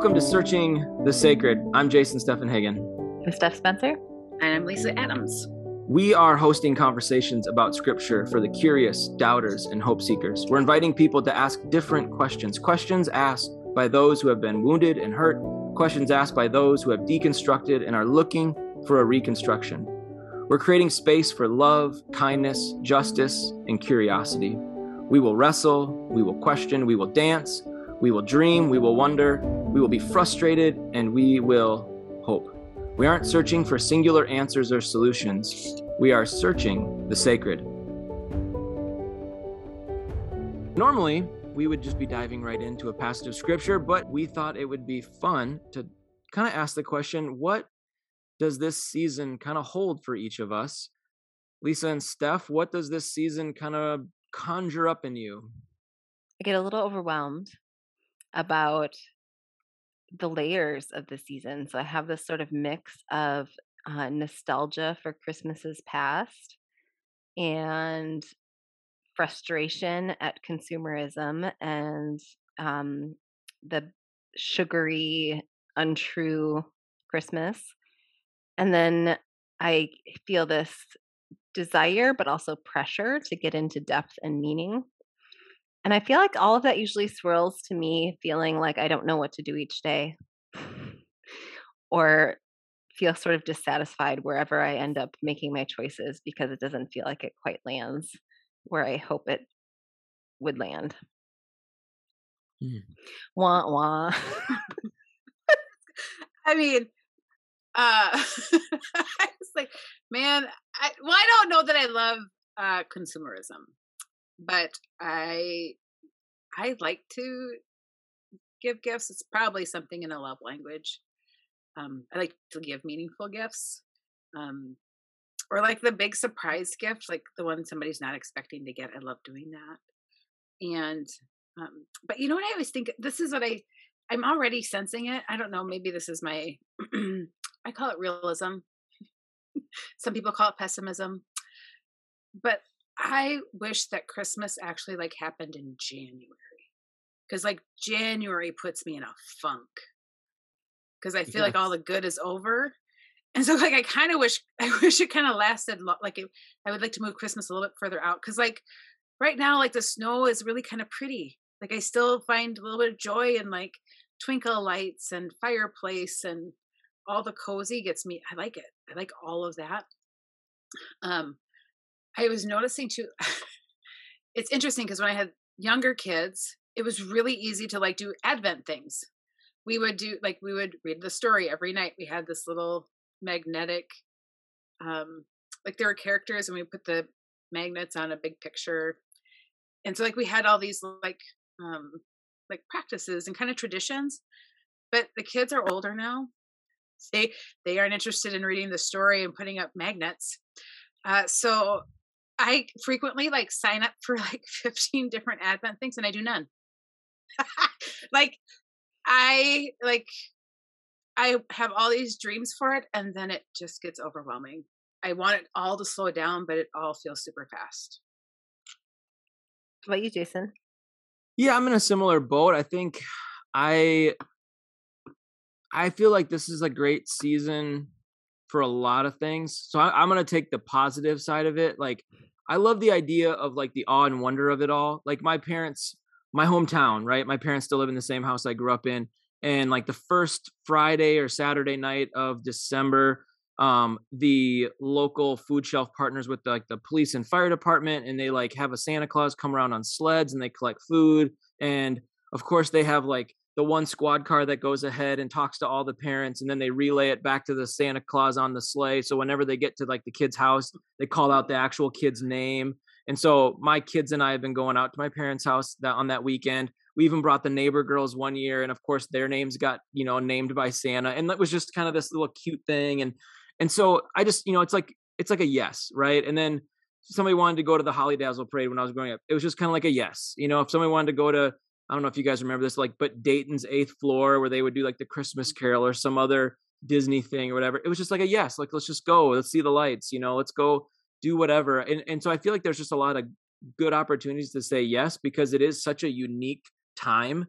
Welcome to Searching the Sacred. I'm Jason Steffenhagen. I'm Steph Spencer. And I'm Lisa Adams. We are hosting conversations about scripture for the curious, doubters, and hope seekers. We're inviting people to ask different questions, questions asked by those who have been wounded and hurt, questions asked by those who have deconstructed and are looking for a reconstruction. We're creating space for love, kindness, justice, and curiosity. We will wrestle, we will question, we will dance, we will dream, we will wonder, we will be frustrated, and we will hope. We aren't searching for singular answers or solutions, we are searching the sacred. Normally, we would just be diving right into a passage of scripture, but we thought it would be fun to kind of ask the question what does this season kind of hold for each of us? Lisa and Steph, what does this season kind of conjure up in you? I get a little overwhelmed about the layers of the season. So I have this sort of mix of uh, nostalgia for Christmases past and frustration at consumerism and um, the sugary, untrue Christmas. And then I feel this desire, but also pressure to get into depth and meaning and I feel like all of that usually swirls to me feeling like I don't know what to do each day or feel sort of dissatisfied wherever I end up making my choices because it doesn't feel like it quite lands where I hope it would land. Mm. Wah wah. I mean, uh I was like, man, I well, I don't know that I love uh consumerism but I I like to give gifts. It's probably something in a love language. Um, I like to give meaningful gifts. Um, or like the big surprise gift, like the one somebody's not expecting to get. I love doing that. And um, but you know what I always think this is what I I'm already sensing it. I don't know, maybe this is my I call it realism. Some people call it pessimism. But I wish that Christmas actually like happened in January. Cause like January puts me in a funk. Cause I feel yes. like all the good is over. And so like I kind of wish I wish it kind of lasted lo- like it, I would like to move Christmas a little bit further out cuz like right now like the snow is really kind of pretty. Like I still find a little bit of joy in like twinkle lights and fireplace and all the cozy gets me I like it. I like all of that. Um I was noticing too. it's interesting because when I had younger kids, it was really easy to like do Advent things. We would do like we would read the story every night. We had this little magnetic, um, like there were characters, and we put the magnets on a big picture, and so like we had all these like um like practices and kind of traditions. But the kids are older now. They they aren't interested in reading the story and putting up magnets. Uh, so I frequently like sign up for like 15 different advent things and I do none. like I like I have all these dreams for it and then it just gets overwhelming. I want it all to slow down, but it all feels super fast. How about you, Jason? Yeah, I'm in a similar boat. I think I I feel like this is a great season for a lot of things. So I, am gonna take the positive side of it. Like I love the idea of like the awe and wonder of it all. Like my parents, my hometown, right? My parents still live in the same house I grew up in. And like the first Friday or Saturday night of December, um, the local food shelf partners with the, like the police and fire department, and they like have a Santa Claus come around on sleds and they collect food. And of course, they have like the one squad car that goes ahead and talks to all the parents and then they relay it back to the Santa Claus on the sleigh. So whenever they get to like the kid's house, they call out the actual kid's name. And so my kids and I have been going out to my parents' house that on that weekend. We even brought the neighbor girls one year, and of course their names got you know named by Santa, and that was just kind of this little cute thing. And and so I just you know it's like it's like a yes, right? And then somebody wanted to go to the Holidazzle parade when I was growing up. It was just kind of like a yes, you know. If somebody wanted to go to I don't know if you guys remember this, like, but Dayton's Eighth Floor, where they would do like the Christmas mm-hmm. Carol or some other Disney thing or whatever. It was just like a yes, like let's just go, let's see the lights, you know, let's go do whatever. And and so I feel like there's just a lot of good opportunities to say yes because it is such a unique time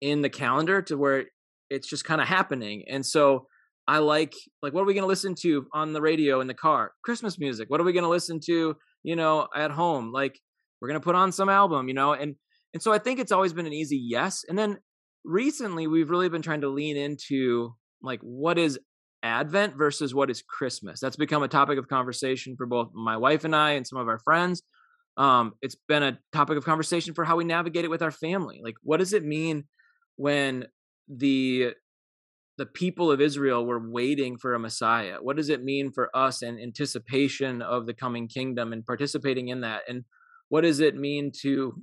in the calendar to where it's just kind of happening. And so I like like what are we going to listen to on the radio in the car? Christmas music. What are we going to listen to, you know, at home? Like we're going to put on some album, you know, and and so I think it's always been an easy yes. And then recently we've really been trying to lean into like what is Advent versus what is Christmas. That's become a topic of conversation for both my wife and I and some of our friends. Um, it's been a topic of conversation for how we navigate it with our family. Like, what does it mean when the the people of Israel were waiting for a Messiah? What does it mean for us in anticipation of the coming kingdom and participating in that? And what does it mean to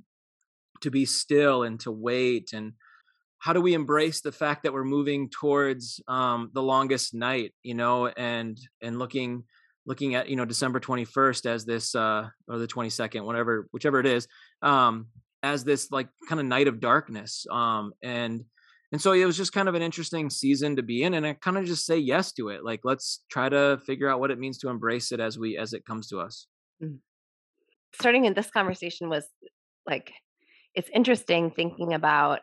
to be still and to wait and how do we embrace the fact that we're moving towards um, the longest night you know and and looking looking at you know december 21st as this uh or the 22nd whatever whichever it is um as this like kind of night of darkness um and and so it was just kind of an interesting season to be in and i kind of just say yes to it like let's try to figure out what it means to embrace it as we as it comes to us mm. starting in this conversation was like it's interesting thinking about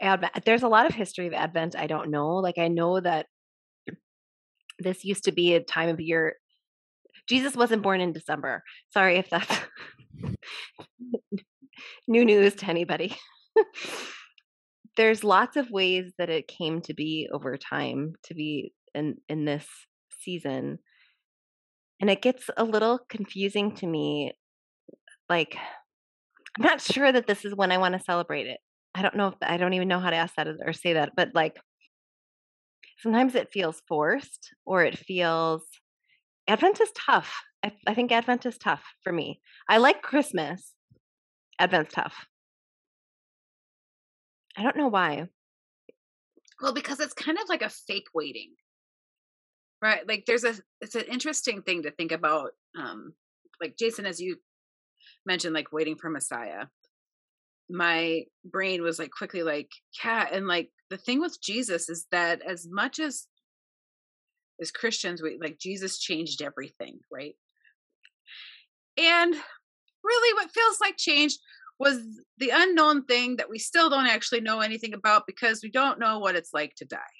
Advent. There's a lot of history of Advent I don't know. Like I know that this used to be a time of year. Jesus wasn't born in December. Sorry if that's new news to anybody. There's lots of ways that it came to be over time to be in in this season. And it gets a little confusing to me like I'm not sure that this is when I want to celebrate it. I don't know if I don't even know how to ask that or say that, but like sometimes it feels forced or it feels Advent is tough. I, I think Advent is tough for me. I like Christmas. Advent's tough. I don't know why. Well, because it's kind of like a fake waiting. Right? Like there's a it's an interesting thing to think about um like Jason as you mentioned like waiting for Messiah. My brain was like quickly like yeah and like the thing with jesus is that as much as as christians we like jesus changed everything right? And really what feels like change was the unknown thing that we still don't actually know anything about because we don't know what it's like to die.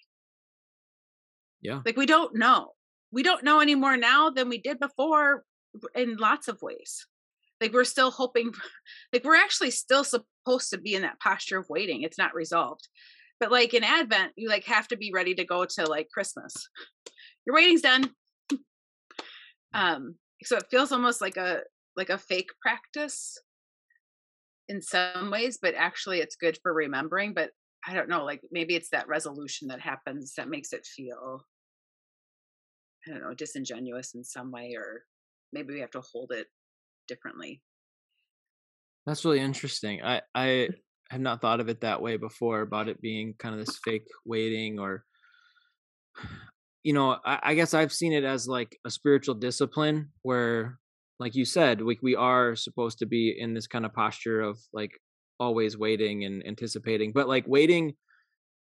Yeah. Like we don't know. We don't know any more now than we did before in lots of ways like we're still hoping like we're actually still supposed to be in that posture of waiting it's not resolved. But like in advent you like have to be ready to go to like christmas. Your waiting's done. Um so it feels almost like a like a fake practice in some ways but actually it's good for remembering but i don't know like maybe it's that resolution that happens that makes it feel i don't know disingenuous in some way or maybe we have to hold it differently. That's really interesting. I I have not thought of it that way before about it being kind of this fake waiting or you know, I, I guess I've seen it as like a spiritual discipline where like you said, we we are supposed to be in this kind of posture of like always waiting and anticipating. But like waiting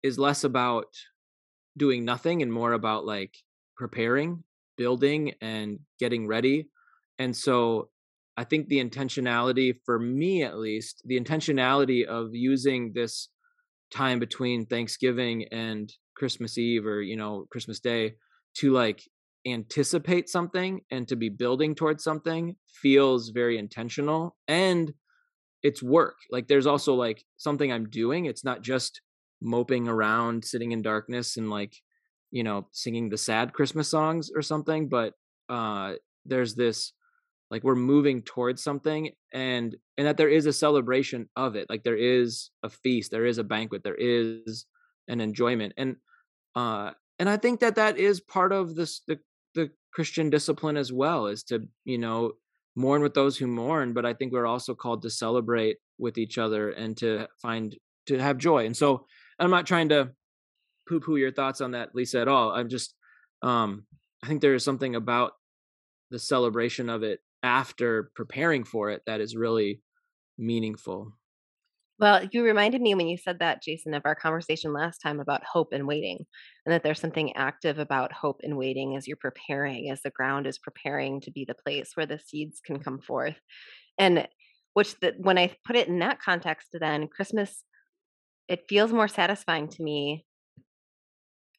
is less about doing nothing and more about like preparing, building and getting ready. And so I think the intentionality, for me at least, the intentionality of using this time between Thanksgiving and Christmas Eve or, you know, Christmas Day to like anticipate something and to be building towards something feels very intentional and it's work. Like there's also like something I'm doing. It's not just moping around, sitting in darkness and like, you know, singing the sad Christmas songs or something, but uh there's this like we're moving towards something and and that there is a celebration of it like there is a feast there is a banquet there is an enjoyment and uh and i think that that is part of this the the christian discipline as well is to you know mourn with those who mourn but i think we're also called to celebrate with each other and to find to have joy and so i'm not trying to poo poo your thoughts on that lisa at all i'm just um i think there is something about the celebration of it after preparing for it that is really meaningful. Well, you reminded me when you said that, Jason, of our conversation last time about hope and waiting, and that there's something active about hope and waiting as you're preparing, as the ground is preparing to be the place where the seeds can come forth. And which, the, when I put it in that context, then Christmas it feels more satisfying to me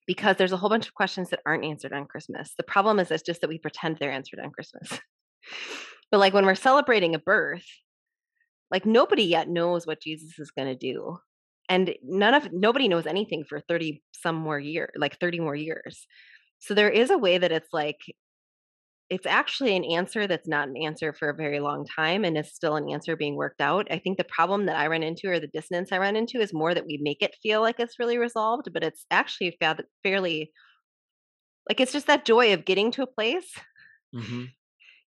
because there's a whole bunch of questions that aren't answered on Christmas. The problem is it's just that we pretend they're answered on Christmas. But like when we're celebrating a birth, like nobody yet knows what Jesus is going to do. And none of nobody knows anything for 30 some more year, like 30 more years. So there is a way that it's like it's actually an answer that's not an answer for a very long time and is still an answer being worked out. I think the problem that I run into or the dissonance I run into is more that we make it feel like it's really resolved, but it's actually fairly like it's just that joy of getting to a place. Mm-hmm.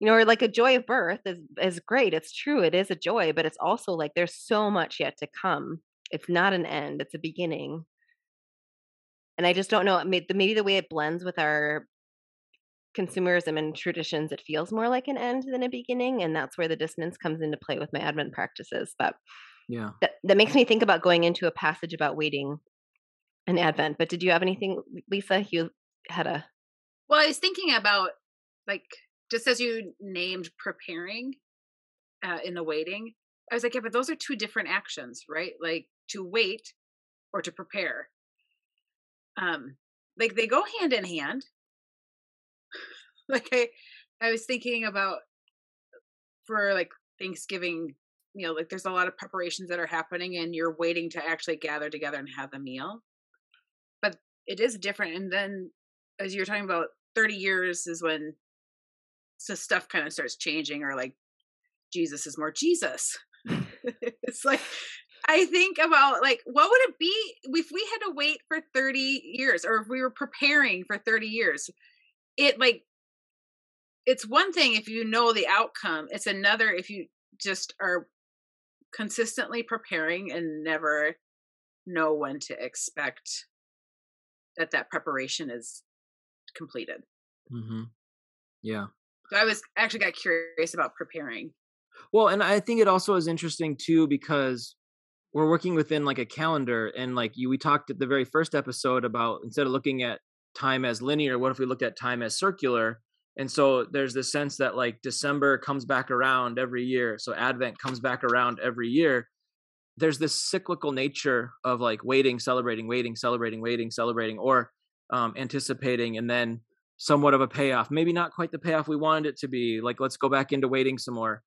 You know, or like a joy of birth is is great. It's true. It is a joy, but it's also like there's so much yet to come. It's not an end. It's a beginning. And I just don't know. Maybe the way it blends with our consumerism and traditions, it feels more like an end than a beginning. And that's where the dissonance comes into play with my Advent practices. But yeah, that, that makes me think about going into a passage about waiting and Advent. But did you have anything, Lisa? You had a. Well, I was thinking about like just as you named preparing uh, in the waiting, I was like, yeah, but those are two different actions, right? Like to wait or to prepare. Um, like they go hand in hand like I, I was thinking about for like Thanksgiving, you know, like there's a lot of preparations that are happening and you're waiting to actually gather together and have the meal. But it is different. And then as you're talking about 30 years is when so stuff kind of starts changing or like Jesus is more Jesus. it's like I think about like what would it be if we had to wait for 30 years or if we were preparing for 30 years? It like it's one thing if you know the outcome it's another if you just are consistently preparing and never know when to expect that that preparation is completed mm-hmm. yeah i was actually got curious about preparing. Well and i think it also is interesting too because we're working within like a calendar and like you we talked at the very first episode about instead of looking at time as linear what if we looked at time as circular? And so there's this sense that like december comes back around every year so advent comes back around every year. There's this cyclical nature of like waiting celebrating waiting celebrating waiting celebrating or um, anticipating and then somewhat of a payoff maybe not quite the payoff we wanted it to be like let's go back into waiting some more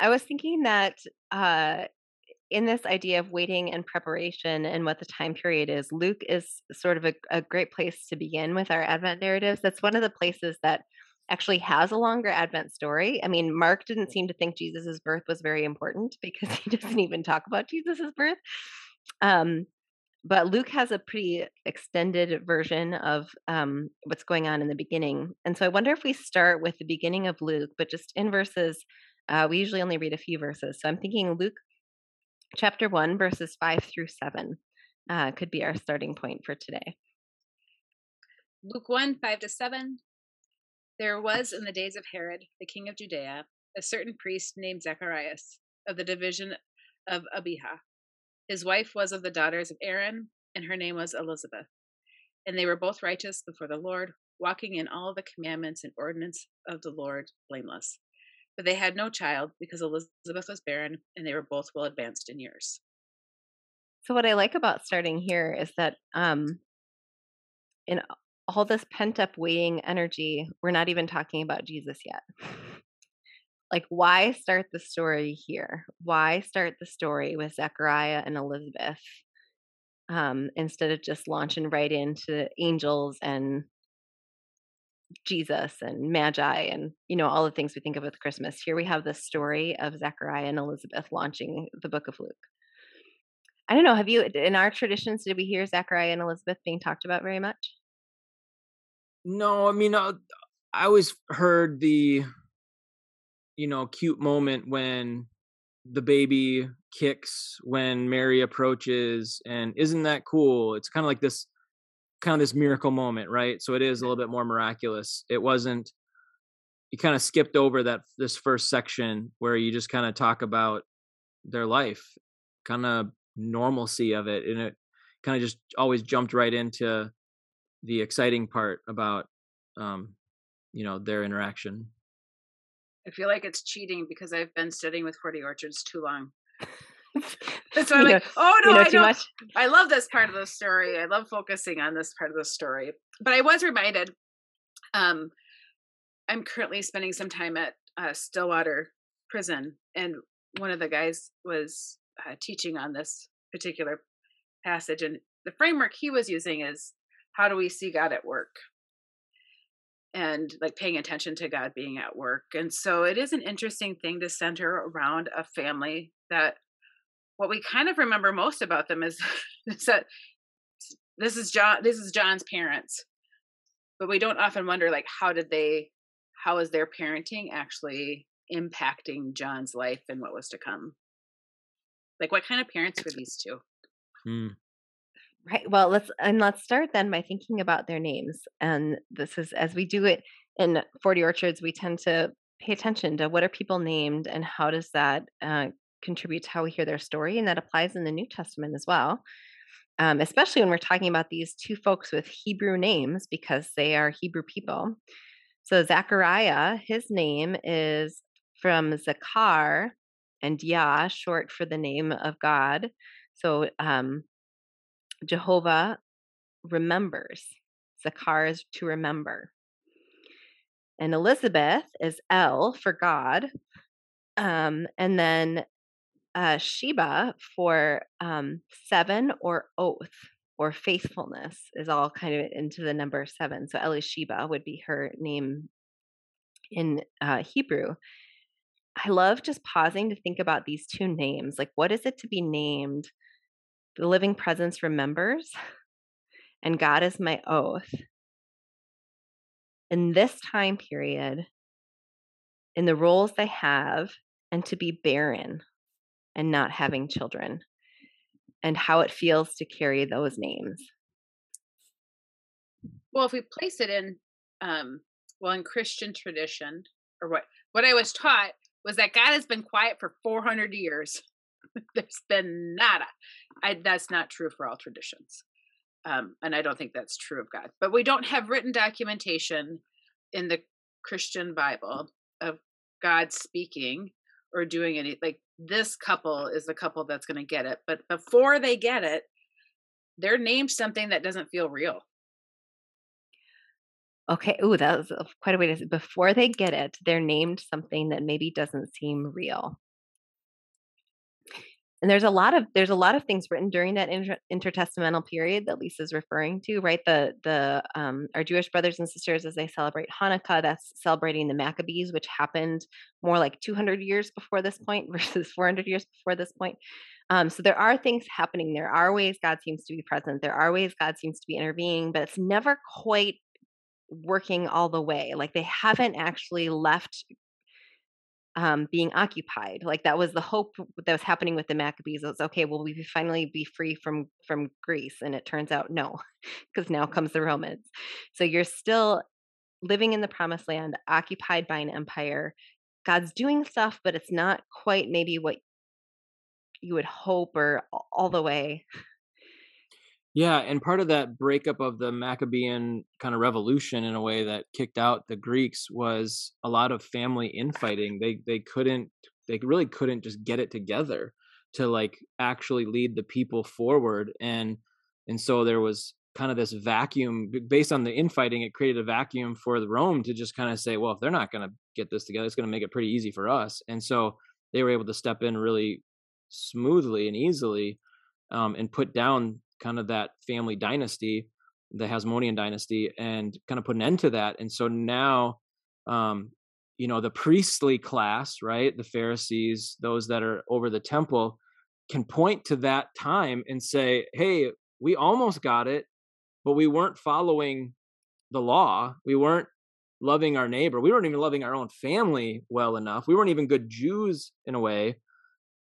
i was thinking that uh in this idea of waiting and preparation and what the time period is, Luke is sort of a, a, great place to begin with our Advent narratives. That's one of the places that actually has a longer Advent story. I mean, Mark didn't seem to think Jesus's birth was very important because he doesn't even talk about Jesus's birth. Um, but Luke has a pretty extended version of um, what's going on in the beginning. And so I wonder if we start with the beginning of Luke, but just in verses. Uh, we usually only read a few verses. So I'm thinking Luke chapter 1, verses 5 through 7 uh, could be our starting point for today. Luke 1 5 to 7. There was in the days of Herod, the king of Judea, a certain priest named Zacharias of the division of Abijah. His wife was of the daughters of Aaron, and her name was Elizabeth. And they were both righteous before the Lord, walking in all the commandments and ordinance of the Lord blameless. But they had no child because Elizabeth was barren and they were both well advanced in years. So, what I like about starting here is that um, in all this pent up waiting energy, we're not even talking about Jesus yet. like, why start the story here? Why start the story with Zechariah and Elizabeth um, instead of just launching right into angels and Jesus and Magi and you know all the things we think of with Christmas. Here we have the story of Zechariah and Elizabeth launching the book of Luke. I don't know, have you in our traditions did we hear Zechariah and Elizabeth being talked about very much? No, I mean uh, I always heard the you know cute moment when the baby kicks when Mary approaches and isn't that cool? It's kind of like this kind of this miracle moment, right? So it is a little bit more miraculous. It wasn't you kind of skipped over that this first section where you just kind of talk about their life, kind of normalcy of it, and it kind of just always jumped right into the exciting part about um, you know their interaction. I feel like it's cheating because I've been studying with 40 orchards too long. so I'm like, oh no, you know I don't. I love this part of the story. I love focusing on this part of the story. But I was reminded. Um, I'm currently spending some time at uh, Stillwater Prison, and one of the guys was uh, teaching on this particular passage, and the framework he was using is how do we see God at work, and like paying attention to God being at work. And so it is an interesting thing to center around a family that what we kind of remember most about them is, is that this is John this is John's parents. But we don't often wonder like how did they how is their parenting actually impacting John's life and what was to come? Like what kind of parents were these two? Hmm. Right. Well, let's and let's start then by thinking about their names. And this is as we do it in 40 Orchards, we tend to pay attention to what are people named and how does that uh, contribute to how we hear their story. And that applies in the New Testament as well. Um, especially when we're talking about these two folks with Hebrew names because they are Hebrew people. So Zechariah, his name is from Zakar and Yah, short for the name of God. So um, Jehovah remembers. Zakar is to remember. And Elizabeth is El for God. Um, and then uh, Sheba for um, seven or oath or faithfulness is all kind of into the number seven. So Elisheba would be her name in uh, Hebrew. I love just pausing to think about these two names. Like, what is it to be named? The living presence remembers, and God is my oath. In this time period, in the roles they have, and to be barren and not having children, and how it feels to carry those names. Well, if we place it in um well in Christian tradition or what what I was taught was that God has been quiet for 400 years. There's been nada. I, that's not true for all traditions. Um, and I don't think that's true of God. But we don't have written documentation in the Christian Bible of God speaking or doing any like this couple is the couple that's going to get it. But before they get it, they're named something that doesn't feel real. Okay. Ooh, that was quite a way to. Say before they get it, they're named something that maybe doesn't seem real. And there's a lot of there's a lot of things written during that inter- intertestamental period that Lisa's referring to, right? The the um, our Jewish brothers and sisters as they celebrate Hanukkah, that's celebrating the Maccabees, which happened more like 200 years before this point versus 400 years before this point. Um, so there are things happening. There are ways God seems to be present. There are ways God seems to be intervening, but it's never quite working all the way. Like they haven't actually left um, being occupied. Like that was the hope that was happening with the Maccabees. It was okay. Will we finally be free from from Greece? And it turns out no, because now comes the Romans. So you're still living in the Promised Land, occupied by an empire. God's doing stuff, but it's not quite maybe what you would hope or all the way. Yeah, and part of that breakup of the Maccabean kind of revolution in a way that kicked out the Greeks was a lot of family infighting. They they couldn't they really couldn't just get it together to like actually lead the people forward and and so there was kind of this vacuum based on the infighting it created a vacuum for the Rome to just kind of say well if they're not going to get this together it's going to make it pretty easy for us and so they were able to step in really smoothly and easily um, and put down kind of that family dynasty, the Hasmonean dynasty, and kind of put an end to that. And so now, um, you know, the priestly class, right, the Pharisees, those that are over the temple, can point to that time and say, "Hey, we almost got it, but we weren't following the law. We weren't." loving our neighbor we weren't even loving our own family well enough we weren't even good jews in a way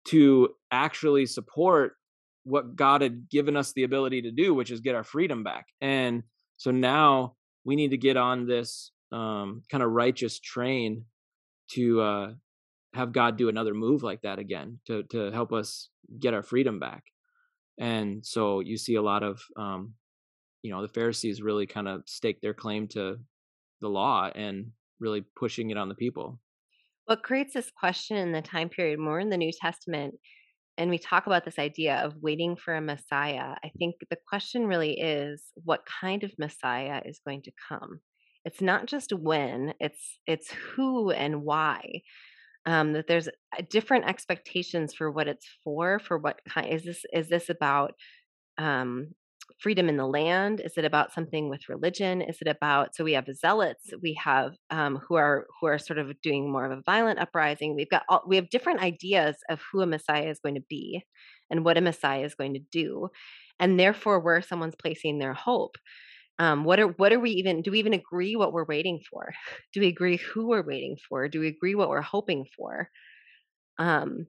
to actually support what God had given us the ability to do, which is get our freedom back. And so now we need to get on this um, kind of righteous train to uh, have God do another move like that again to to help us get our freedom back. And so you see a lot of um, you know the Pharisees really kind of stake their claim to the law and really pushing it on the people. What creates this question in the time period more in the New Testament and we talk about this idea of waiting for a Messiah, I think the question really is what kind of Messiah is going to come? It's not just when, it's it's who and why. Um, that there's different expectations for what it's for. For what kind is this? Is this about um, freedom in the land? Is it about something with religion? Is it about so we have zealots, we have um, who are who are sort of doing more of a violent uprising. We've got all, we have different ideas of who a Messiah is going to be and what a Messiah is going to do, and therefore where someone's placing their hope. Um, what are what are we even do we even agree what we're waiting for? Do we agree who we're waiting for? Do we agree what we're hoping for? Um,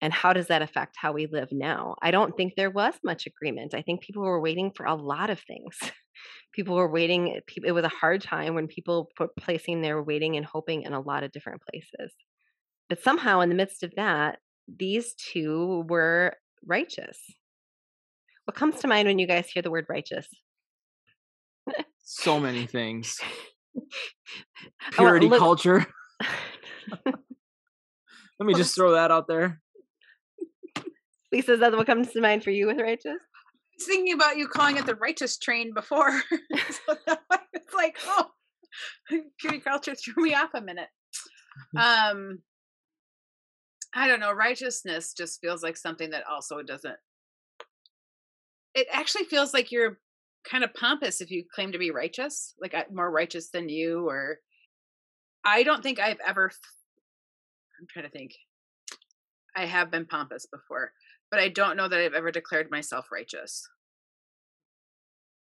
and how does that affect how we live now? I don't think there was much agreement. I think people were waiting for a lot of things. People were waiting eh, it was a hard time when people were placing their waiting and hoping in a lot of different places. But somehow in the midst of that these two were righteous. What comes to mind when you guys hear the word righteous? So many things. Purity look- culture. Let me just throw that out there Lisa, is that what comes to mind for you with righteous? I was thinking about you calling it the righteous train before. so it's like, oh, Judy culture threw me off a minute. Um, I don't know. Righteousness just feels like something that also doesn't. It actually feels like you're kind of pompous if you claim to be righteous, like more righteous than you, or I don't think I've ever. I'm trying to think. I have been pompous before but I don't know that I've ever declared myself righteous.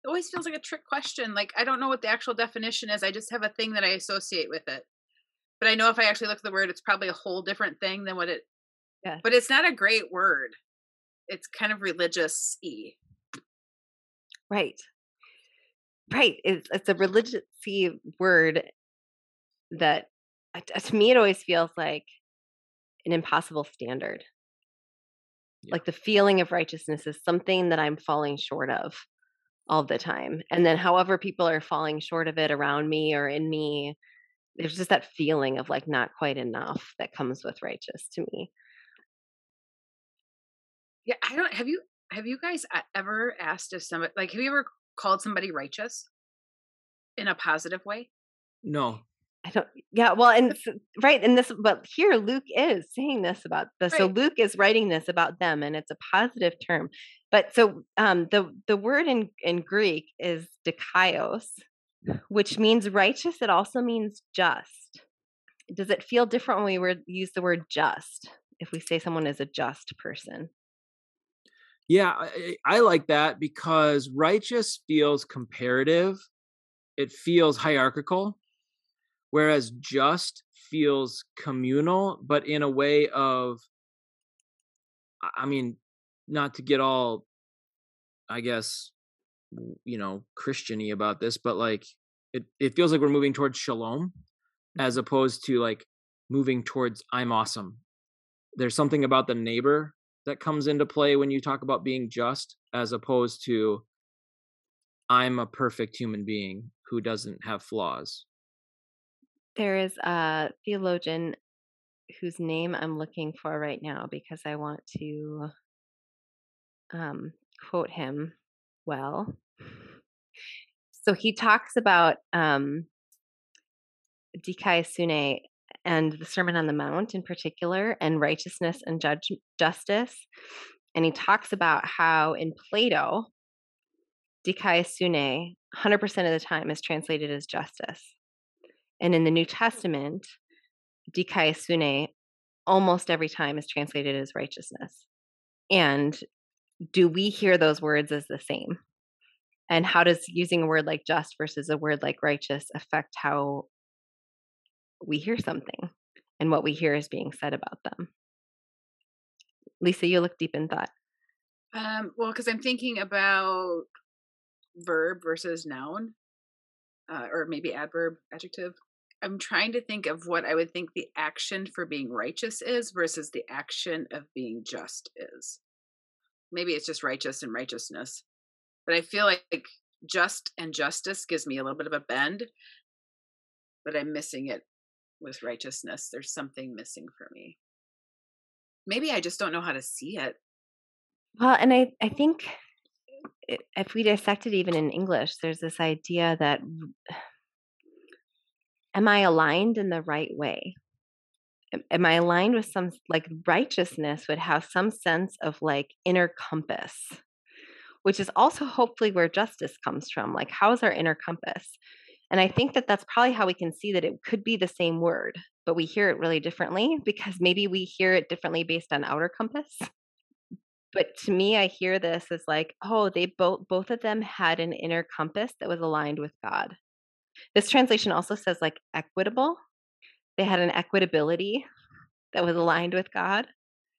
It always feels like a trick question. Like I don't know what the actual definition is. I just have a thing that I associate with it. But I know if I actually look at the word, it's probably a whole different thing than what it. Yeah. But it's not a great word. It's kind of religious y. Right. Right. It's it's a religious word that uh, to me it always feels like an impossible standard yeah. like the feeling of righteousness is something that i'm falling short of all the time and then however people are falling short of it around me or in me there's just that feeling of like not quite enough that comes with righteous to me. Yeah i don't have you have you guys ever asked if somebody like have you ever called somebody righteous? In a positive way? No I don't, yeah, well, and right, and this, but here Luke is saying this about the, right. so Luke is writing this about them, and it's a positive term. But so um, the the word in in Greek is dikaios, which means righteous. It also means just. Does it feel different when we use the word just? If we say someone is a just person. Yeah, I, I like that because righteous feels comparative. It feels hierarchical whereas just feels communal but in a way of i mean not to get all i guess you know christiany about this but like it, it feels like we're moving towards shalom as mm-hmm. opposed to like moving towards i'm awesome there's something about the neighbor that comes into play when you talk about being just as opposed to i'm a perfect human being who doesn't have flaws there is a theologian whose name I'm looking for right now because I want to um, quote him well. So he talks about um, Dikaiosune and the Sermon on the Mount in particular, and righteousness and judge justice. And he talks about how in Plato, Dikai Dikaiosune 100% of the time is translated as justice. And in the New Testament, dikaiosune almost every time is translated as righteousness. And do we hear those words as the same? And how does using a word like just versus a word like righteous affect how we hear something and what we hear is being said about them? Lisa, you look deep in thought. Um, well, because I'm thinking about verb versus noun, uh, or maybe adverb, adjective. I'm trying to think of what I would think the action for being righteous is versus the action of being just is. Maybe it's just righteous and righteousness. But I feel like just and justice gives me a little bit of a bend, but I'm missing it with righteousness. There's something missing for me. maybe I just don't know how to see it. Well, and I, I think eh, if we dissect it even in English, there's this idea that am I aligned in the right way? Am I aligned with some like righteousness would have some sense of like inner compass, which is also hopefully where justice comes from. Like, how is our inner compass? And I think that that's probably how we can see that it could be the same word, but we hear it really differently because maybe we hear it differently based on outer compass. But to me, I hear this as like, oh, they both both of them had an inner compass that was aligned with God. This translation also says like equitable. They had an equitability that was aligned with God.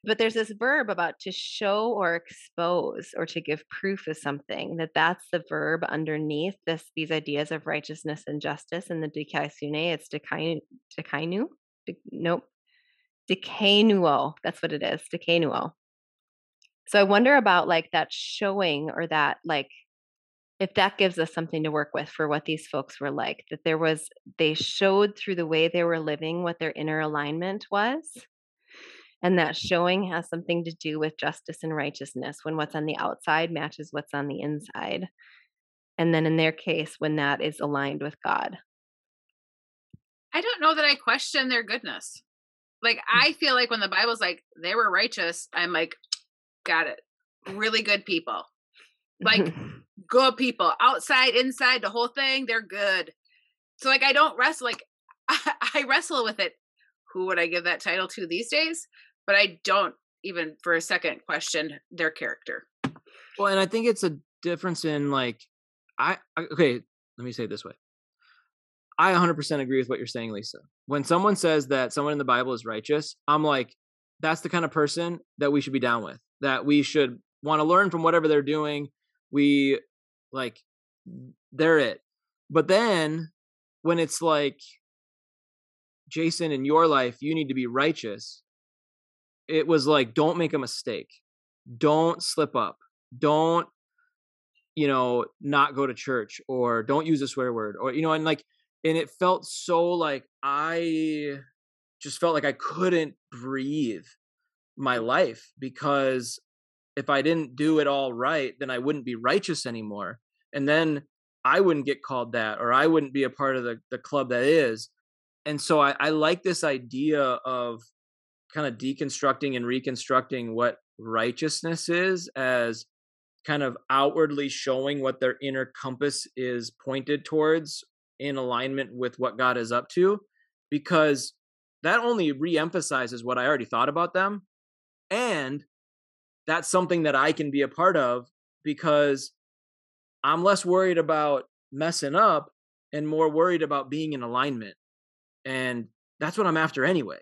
But there's this verb about to show or expose or to give proof of something that that's the verb underneath this these ideas of righteousness and justice in the dikaiosune. It's dikainu, dikainu, nope, dikainuo. That's what it is, dikainuo. So I wonder about like that showing or that like if that gives us something to work with for what these folks were like that there was they showed through the way they were living what their inner alignment was and that showing has something to do with justice and righteousness when what's on the outside matches what's on the inside and then in their case when that is aligned with god. I don't know that i question their goodness. Like mm. i feel like when the bible's like they were righteous i'm like got it. Really good people. Like good people outside inside the whole thing they're good. So like i don't wrestle like I, I wrestle with it. Who would i give that title to these days? But i don't even for a second question their character. Well and i think it's a difference in like i okay let me say it this way. I 100% agree with what you're saying lisa. When someone says that someone in the bible is righteous i'm like that's the kind of person that we should be down with that we should want to learn from whatever they're doing. We like they're it. But then when it's like jason in your life you need to be righteous it was like don't make a mistake. Don't slip up. Don't you know not go to church or don't use a swear word or you know and like and it felt so like i just felt like i couldn't breathe my life because if I didn't do it all right, then I wouldn't be righteous anymore. And then I wouldn't get called that, or I wouldn't be a part of the, the club that is. And so I, I like this idea of kind of deconstructing and reconstructing what righteousness is as kind of outwardly showing what their inner compass is pointed towards in alignment with what God is up to, because that only reemphasizes what I already thought about them. And that's something that I can be a part of because I'm less worried about messing up and more worried about being in alignment. And that's what I'm after anyway.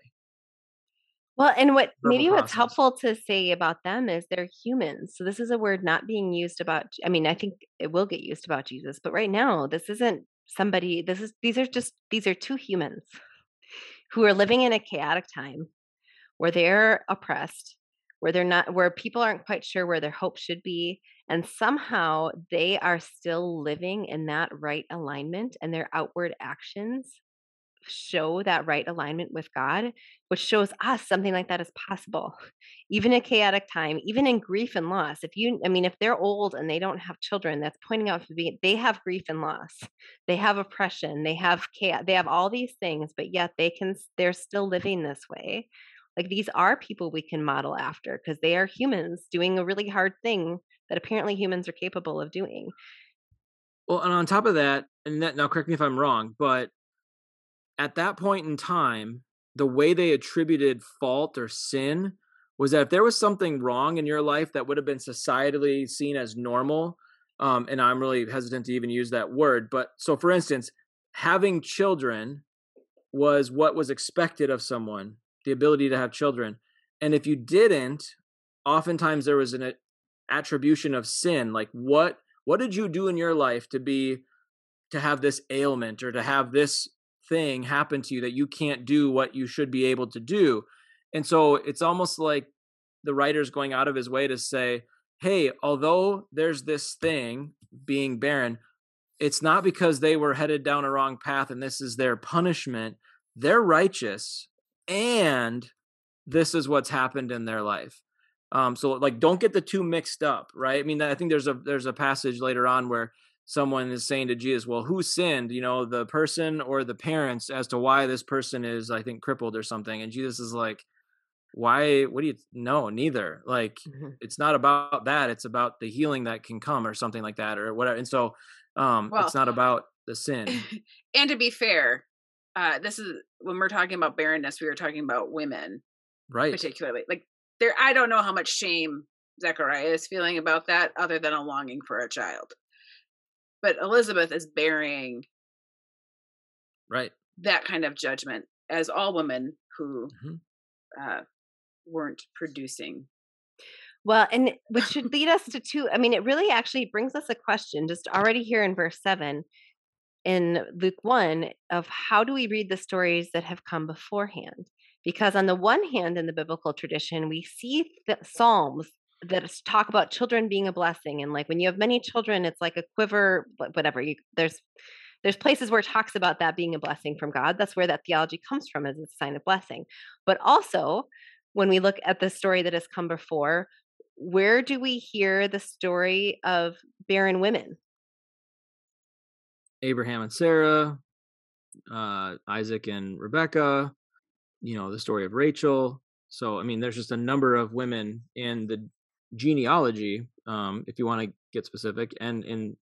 Well, and what maybe what's helpful to say about them is they're humans. So this is a word not being used about I mean, I think it will get used about Jesus, but right now this isn't somebody this is these are just these are two humans who are living in a chaotic time where they're oppressed where they're not where people aren't quite sure where their hope should be and somehow they are still living in that right alignment and their outward actions show that right alignment with God, which shows us something like that is possible, even in chaotic time, even in grief and loss. If you, I mean, if they're old and they don't have children, that's pointing out to be they have grief and loss, they have oppression, they have chaos, they have all these things, but yet they can, they're still living this way. Like these are people we can model after because they are humans doing a really hard thing that apparently humans are capable of doing. Well, and on top of that, and that, now correct me if I'm wrong, but at that point in time, the way they attributed fault or sin was that if there was something wrong in your life that would have been societally seen as normal, um, and I'm really hesitant to even use that word, but so for instance, having children was what was expected of someone the ability to have children. And if you didn't, oftentimes there was an attribution of sin. Like what what did you do in your life to be to have this ailment or to have this thing happen to you that you can't do what you should be able to do? And so it's almost like the writer's going out of his way to say, hey, although there's this thing being barren, it's not because they were headed down a wrong path and this is their punishment. They're righteous and this is what's happened in their life. Um, so like don't get the two mixed up, right? I mean, I think there's a there's a passage later on where someone is saying to Jesus, "Well, who sinned? You know, the person or the parents as to why this person is, I think, crippled or something." And Jesus is like, "Why? What do you know? Neither. Like, mm-hmm. it's not about that. It's about the healing that can come, or something like that, or whatever." And so, um, well, it's not about the sin. and to be fair, uh, this is when we're talking about barrenness, we were talking about women, right? Particularly, like there. I don't know how much shame Zechariah is feeling about that, other than a longing for a child but Elizabeth is bearing right that kind of judgment as all women who mm-hmm. uh, weren't producing. Well, and which should lead us to two. I mean, it really actually brings us a question just already here in verse seven in Luke 1 of how do we read the stories that have come beforehand? Because on the one hand, in the biblical tradition, we see the Psalms that talk about children being a blessing and like when you have many children it's like a quiver whatever you there's there's places where it talks about that being a blessing from god that's where that theology comes from as a sign of blessing but also when we look at the story that has come before where do we hear the story of barren women abraham and sarah uh, isaac and rebecca you know the story of rachel so i mean there's just a number of women in the genealogy, um, if you want to get specific, and in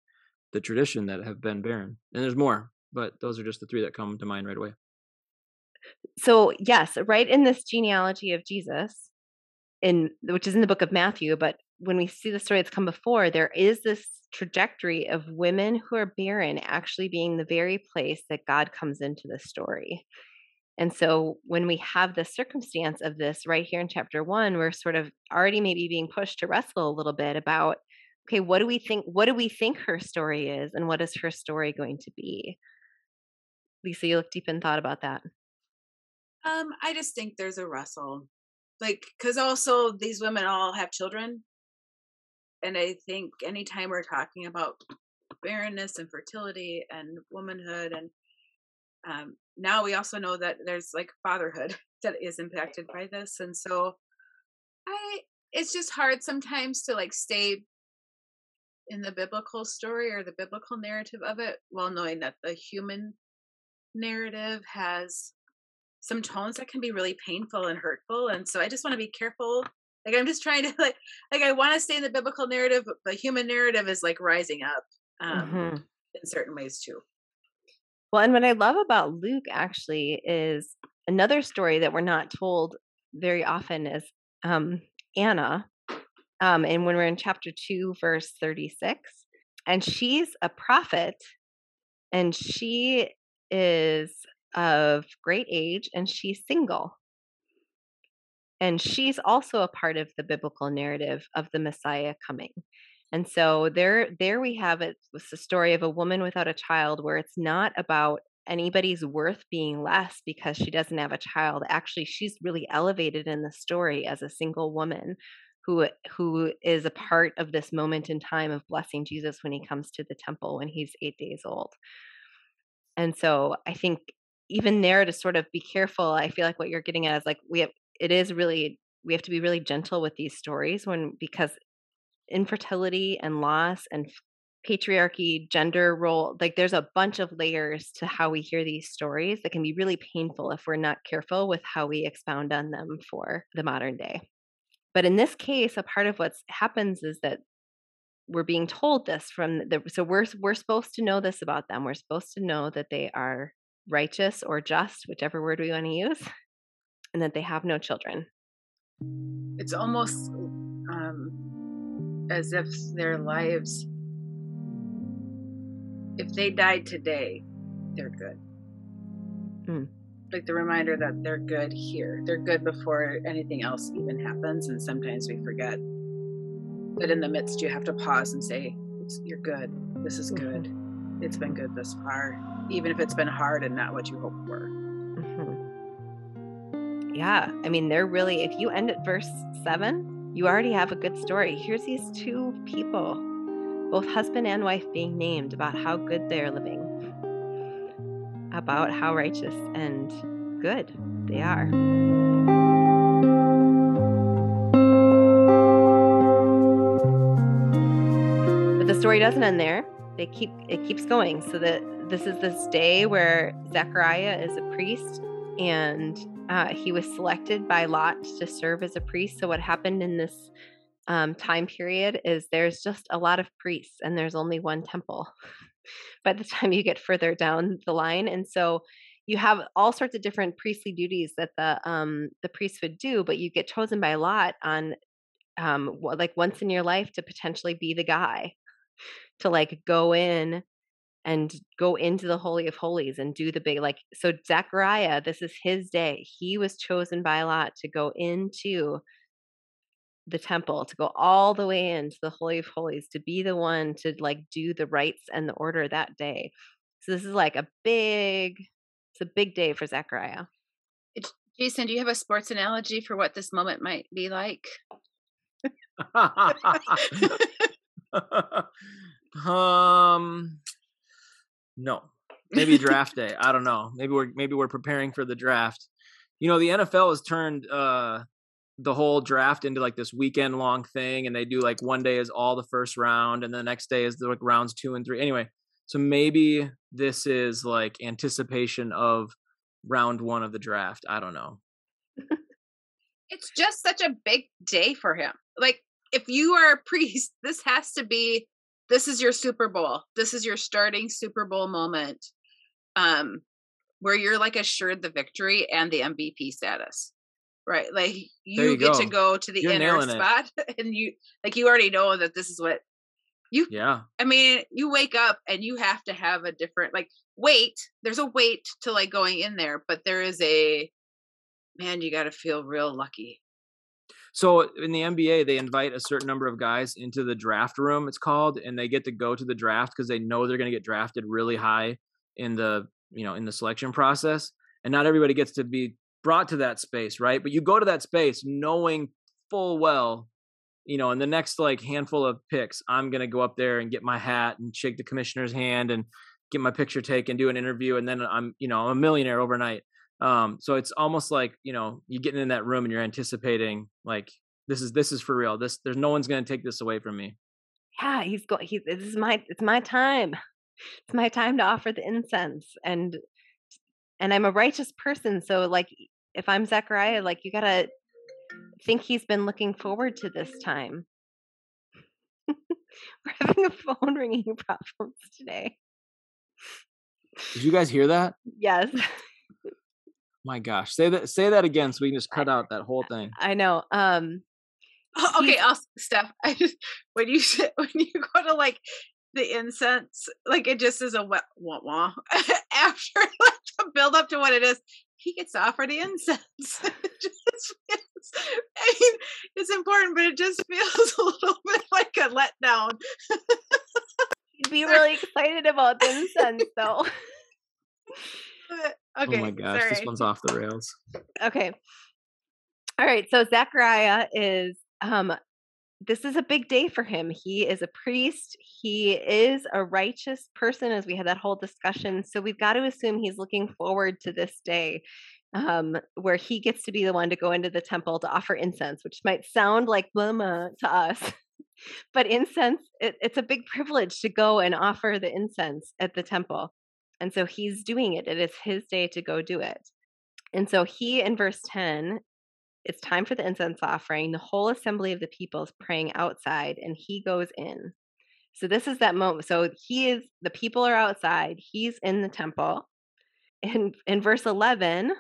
the tradition that have been barren. And there's more, but those are just the three that come to mind right away. So yes, right in this genealogy of Jesus, in which is in the book of Matthew, but when we see the story that's come before, there is this trajectory of women who are barren actually being the very place that God comes into the story. And so when we have the circumstance of this right here in chapter one, we're sort of already maybe being pushed to wrestle a little bit about, okay, what do we think? What do we think her story is, and what is her story going to be? Lisa, you look deep in thought about that. Um, I just think there's a wrestle, like because also these women all have children, and I think anytime we're talking about barrenness and fertility and womanhood and um, now we also know that there's like fatherhood that is impacted by this and so i it's just hard sometimes to like stay in the biblical story or the biblical narrative of it while knowing that the human narrative has some tones that can be really painful and hurtful and so i just want to be careful like i'm just trying to like like i want to stay in the biblical narrative but the human narrative is like rising up um mm-hmm. in certain ways too well, and what I love about Luke actually is another story that we're not told very often is um, Anna. Um, and when we're in chapter 2, verse 36, and she's a prophet and she is of great age and she's single. And she's also a part of the biblical narrative of the Messiah coming. And so there there we have it was the story of a woman without a child where it's not about anybody's worth being less because she doesn't have a child. Actually, she's really elevated in the story as a single woman who who is a part of this moment in time of blessing Jesus when he comes to the temple when he's 8 days old. And so I think even there to sort of be careful, I feel like what you're getting at is like we have it is really we have to be really gentle with these stories when because infertility and loss and patriarchy, gender role, like there's a bunch of layers to how we hear these stories that can be really painful if we're not careful with how we expound on them for the modern day. But in this case, a part of what happens is that we're being told this from the so we're we're supposed to know this about them. We're supposed to know that they are righteous or just, whichever word we want to use, and that they have no children. It's almost as if their lives, if they died today, they're good. Mm. Like the reminder that they're good here. They're good before anything else even happens. And sometimes we forget that in the midst, you have to pause and say, You're good. This is good. Mm-hmm. It's been good thus far, even if it's been hard and not what you hoped for. Mm-hmm yeah, I mean, they're really, if you end at verse seven, you already have a good story. Here's these two people, both husband and wife, being named about how good they are living, about how righteous and good they are. But the story doesn't end there. They keep it keeps going. So that this is this day where Zechariah is a priest and uh, he was selected by Lot to serve as a priest. So what happened in this um, time period is there's just a lot of priests and there's only one temple by the time you get further down the line. And so you have all sorts of different priestly duties that the um, the priests would do, but you get chosen by Lot on um, like once in your life to potentially be the guy to like go in and go into the holy of holies and do the big like so Zechariah this is his day he was chosen by Lot to go into the temple to go all the way into the holy of holies to be the one to like do the rites and the order that day. So this is like a big it's a big day for Zechariah. Jason do you have a sports analogy for what this moment might be like? Um no. Maybe draft day. I don't know. Maybe we're maybe we're preparing for the draft. You know the nfl has turned uh the whole draft into like this weekend long thing and they do like one day is all the first round and the next day is the, like rounds two and three. Anyway so maybe this is like anticipation of round one of the draft. I don't know. It's just such a big day for him. Like if you are a priest this has to be this is your super bowl. This is your starting super bowl moment um where you're like assured the victory and the mvp status right? Like you, you get go. to go. to the You're inner nailing it. spot and you like you already know that this is what you yeah. I mean you wake up and you have to have a different like weight. There's a weight to like going in there but there is a man you got to feel real lucky So in the NBA, they invite a certain number of guys into the draft room, it's called, and they get to go to the draft because they know they're going to get drafted really high in the you know in the selection process. And not everybody gets to be brought to that space, right? But you go to that space knowing full well, you know, in the next like handful of picks, I'm going to go up there and get my hat and shake the commissioner's hand and get my picture taken, do an interview, and then I'm you know I'm a millionaire overnight. Um, so it's almost like you know you're getting in that room and you're anticipating like this is this is for real. This there's no one's gonna take this away from me. yeah he's going he's this is my it's my time it's my time to offer the incense and and i'm a righteous person so like if i'm zechariah like you gotta think he's been looking forward to this time we're having a phone ringing problems today Did you guys hear that? yes My gosh, say that say that again so we can just cut out that whole thing. i know um Oh, okay, He's- I'll Steph. I just when you say- when you go to like the incense, like it just is a wah wah wah. After like the build up to what it is, he gets to offer the incense. it just feels, I mean, it's important, but it just feels a little bit like a letdown. he'd be really excited about the incense though But, okay, oh my gosh, this one's off the rails. Okay. All right. So Zechariah is um this is a big day for him. He is a priest. He is a righteous person, as we had that whole discussion. So we've got to assume he's looking forward to this day um, where he gets to be the one to go into the temple to offer incense, which might sound like blama to us. but incense, it, it's a big privilege to go and offer the incense at the temple. And so he's doing it. It is his day to go do it. And so he, in verse 10, it's time for the incense offering. The whole assembly of the people is praying outside, and he goes in. So this is that moment. So he is, the people are outside, he's in the temple. In, in verse 11,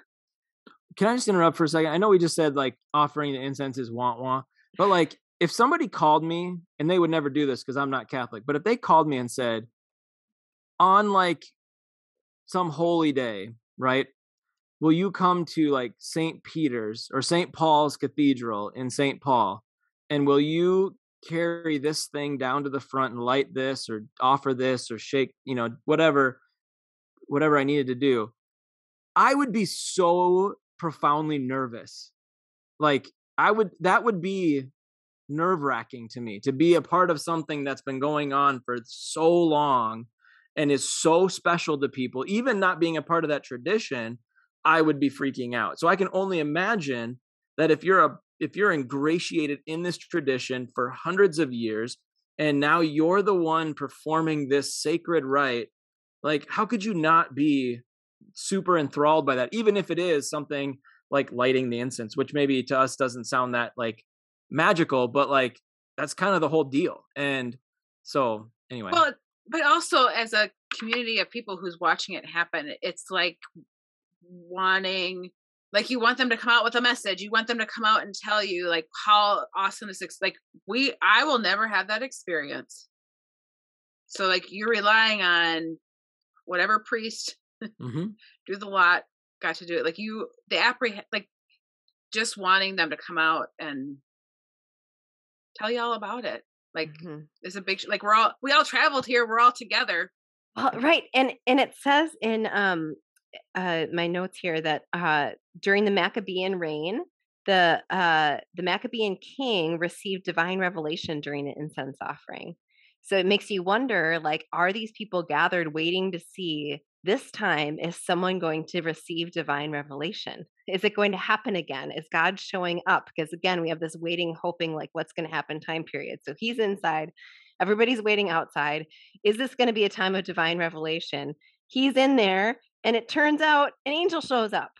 Can I just interrupt for a second? I know we just said like offering the incense is want want, but like if somebody called me and they would never do this because I'm not Catholic, but if they called me and said on like some holy day, right? Will you come to like St. Peter's or St. Paul's Cathedral in St. Paul? And will you carry this thing down to the front and light this or offer this or shake, you know, whatever, whatever I needed to do? I would be so profoundly nervous. Like I would that would be nerve wracking to me to be a part of something that's been going on for so long and is so special to people, even not being a part of that tradition, I would be freaking out. So I can only imagine that if you're a if you're ingratiated in this tradition for hundreds of years and now you're the one performing this sacred rite like how could you not be super enthralled by that? Even if it is something like lighting the incense which maybe to us doesn't sound that like magical but like that's kind of the whole deal. And so anyway. Well but also as a community of people who's watching it happen it's like wanting like you want them to come out with a message you want them to come out and tell you like how awesome this is like we i will never have that experience so like you're relying on whatever priest mm-hmm. do the lot got to do it like you the apprehend like just wanting them to come out and tell you all about it like mm-hmm. it's a big like we're all we all traveled here we're all together well, right and and it says in um uh, my notes here that uh, during the Maccabean reign, the uh, the Maccabean king received divine revelation during the incense offering. So it makes you wonder, like, are these people gathered waiting to see this time is someone going to receive divine revelation? Is it going to happen again? Is God showing up? Because again, we have this waiting, hoping, like, what's going to happen time period. So he's inside, everybody's waiting outside. Is this going to be a time of divine revelation? He's in there and it turns out an angel shows up.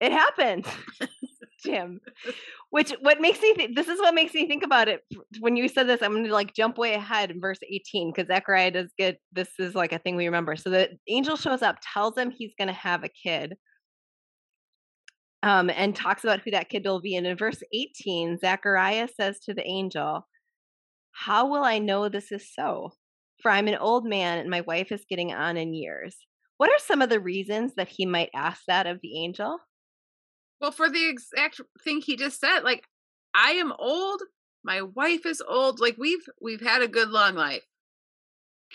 It happened, Jim. Which what makes me think this is what makes me think about it. When you said this, I'm gonna like jump way ahead in verse 18 because Zechariah does get this is like a thing we remember. So the angel shows up, tells him he's gonna have a kid. Um, and talks about who that kid will be. And in verse 18, Zechariah says to the angel, How will I know this is so? For I'm an old man and my wife is getting on in years. What are some of the reasons that he might ask that of the angel? Well, for the exact thing he just said, like I am old, my wife is old, like we've we've had a good long life.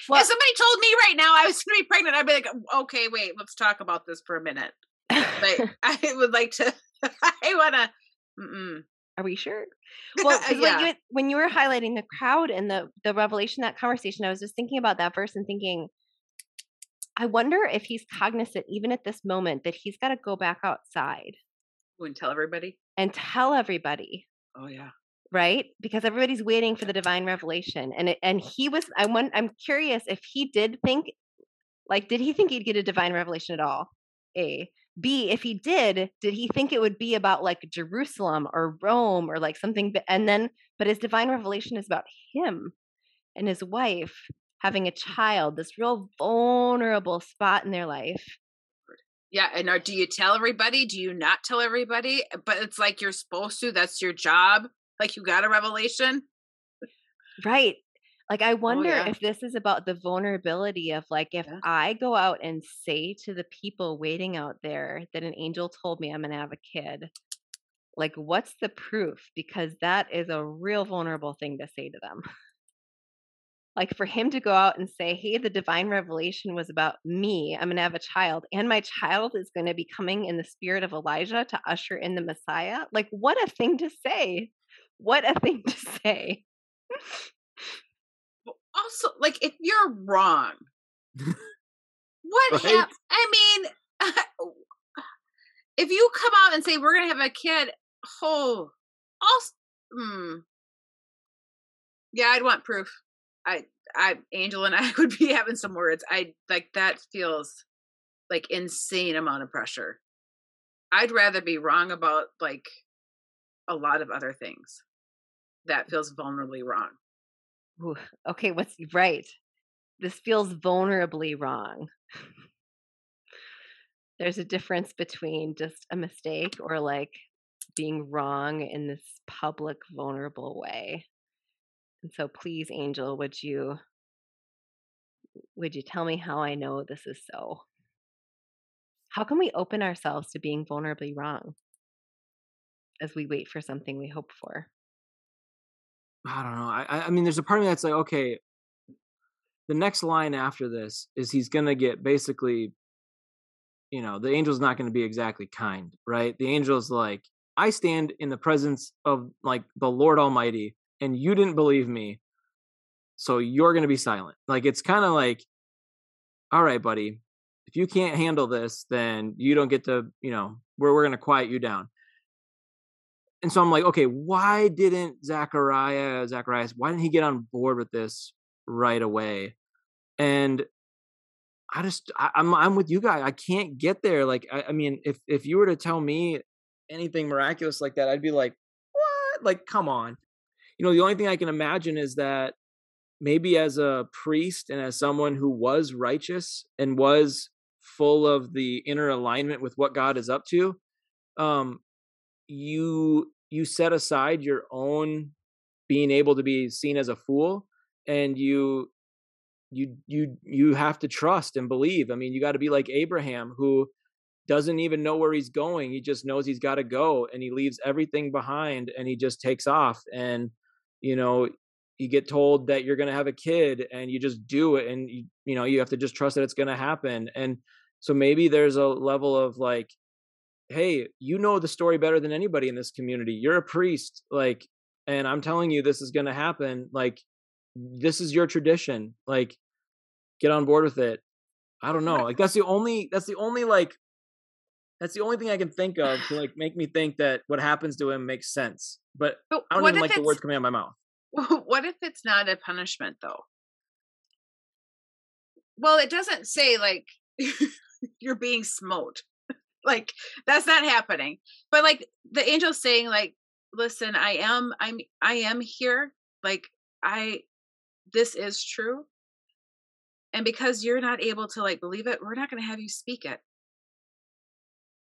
Well, if somebody told me right now I was going to be pregnant, I'd be like, okay, wait, let's talk about this for a minute. Like, I would like to. I want to. Are we sure? Well, yeah. when, you, when you were highlighting the crowd and the the revelation, that conversation, I was just thinking about that verse and thinking, I wonder if he's cognizant, even at this moment, that he's got to go back outside and tell everybody. And tell everybody. Oh yeah. Right, because everybody's waiting for the divine revelation, and it, and he was. I want. I'm curious if he did think, like, did he think he'd get a divine revelation at all? A. B. If he did, did he think it would be about like Jerusalem or Rome or like something? And then, but his divine revelation is about him and his wife having a child, this real vulnerable spot in their life. Yeah, and are, do you tell everybody? Do you not tell everybody? Eh, but it's like you're supposed to. That's your job. Like you got a revelation. Right. Like I oh, wonder oh, yeah. if this is about the vulnerability of like if yeah. I go out and say to the people waiting out there that an angel told me I'm going to have a kid. Like what's the proof because that is a real vulnerable thing to say to them. like for him to go out and say hey the divine revelation was about me i'm going to have a child and my child is going to be coming in the spirit of elijah to usher in the messiah like what a thing to say what a thing to say also like if you're wrong what right? hap- i mean if you come out and say we're going to have a kid oh also hmm. yeah i'd want proof I, I, Angel and I would be having some words. I like that feels like insane amount of pressure. I'd rather be wrong about like a lot of other things. That feels vulnerably wrong. Okay, what's right? This feels vulnerably wrong. There's a difference between just a mistake or like being wrong in this public, vulnerable way. And so please, Angel, would you would you tell me how I know this is so? How can we open ourselves to being vulnerably wrong as we wait for something we hope for? I don't know. I I mean, there's a part of me that's like, okay, the next line after this is he's gonna get basically, you know, the angel's not gonna be exactly kind, right? The angel's like, I stand in the presence of like the Lord Almighty and you didn't believe me so you're going to be silent like it's kind of like all right buddy if you can't handle this then you don't get to you know we're, we're going to quiet you down and so I'm like, okay, why didn't Zachariah, Zacharias, why didn't he get on board with this right away? And I just, I, am I'm, I'm with you guys. I can't get there. Like, I, I mean, if if you were to tell me anything miraculous like that, I'd be like, what? Like, come on. You know, the only thing I can imagine is that maybe as a priest and as someone who was righteous and was full of the inner alignment with what God is up to, um, you you set aside your own being able to be seen as a fool and you you you you have to trust and believe. I mean you got to be like abraham who doesn't even know where he's going he just knows he's got to go and he leaves everything behind and he just takes off and you know you get told that you're going to have a kid and you just do it and you, you know you have to just trust that it's going to happen and so maybe there's a level of like hey you know the story better than anybody in this community. You're a priest like and i'm telling you this is going to happen. Like this is your tradition. Like get on board with it. I don't know. Like that's the only that's the only like that's the only thing i can think of to like make me think that what happens to him makes sense but, but i don't even like the words coming out of my mouth. what if it's not a punishment though? Well it doesn't say like you're being smote like that's not happening. But like the angel saying like listen i am i'm i am here like i this is true. And because you're not able to like believe it we're not going to have you speak it.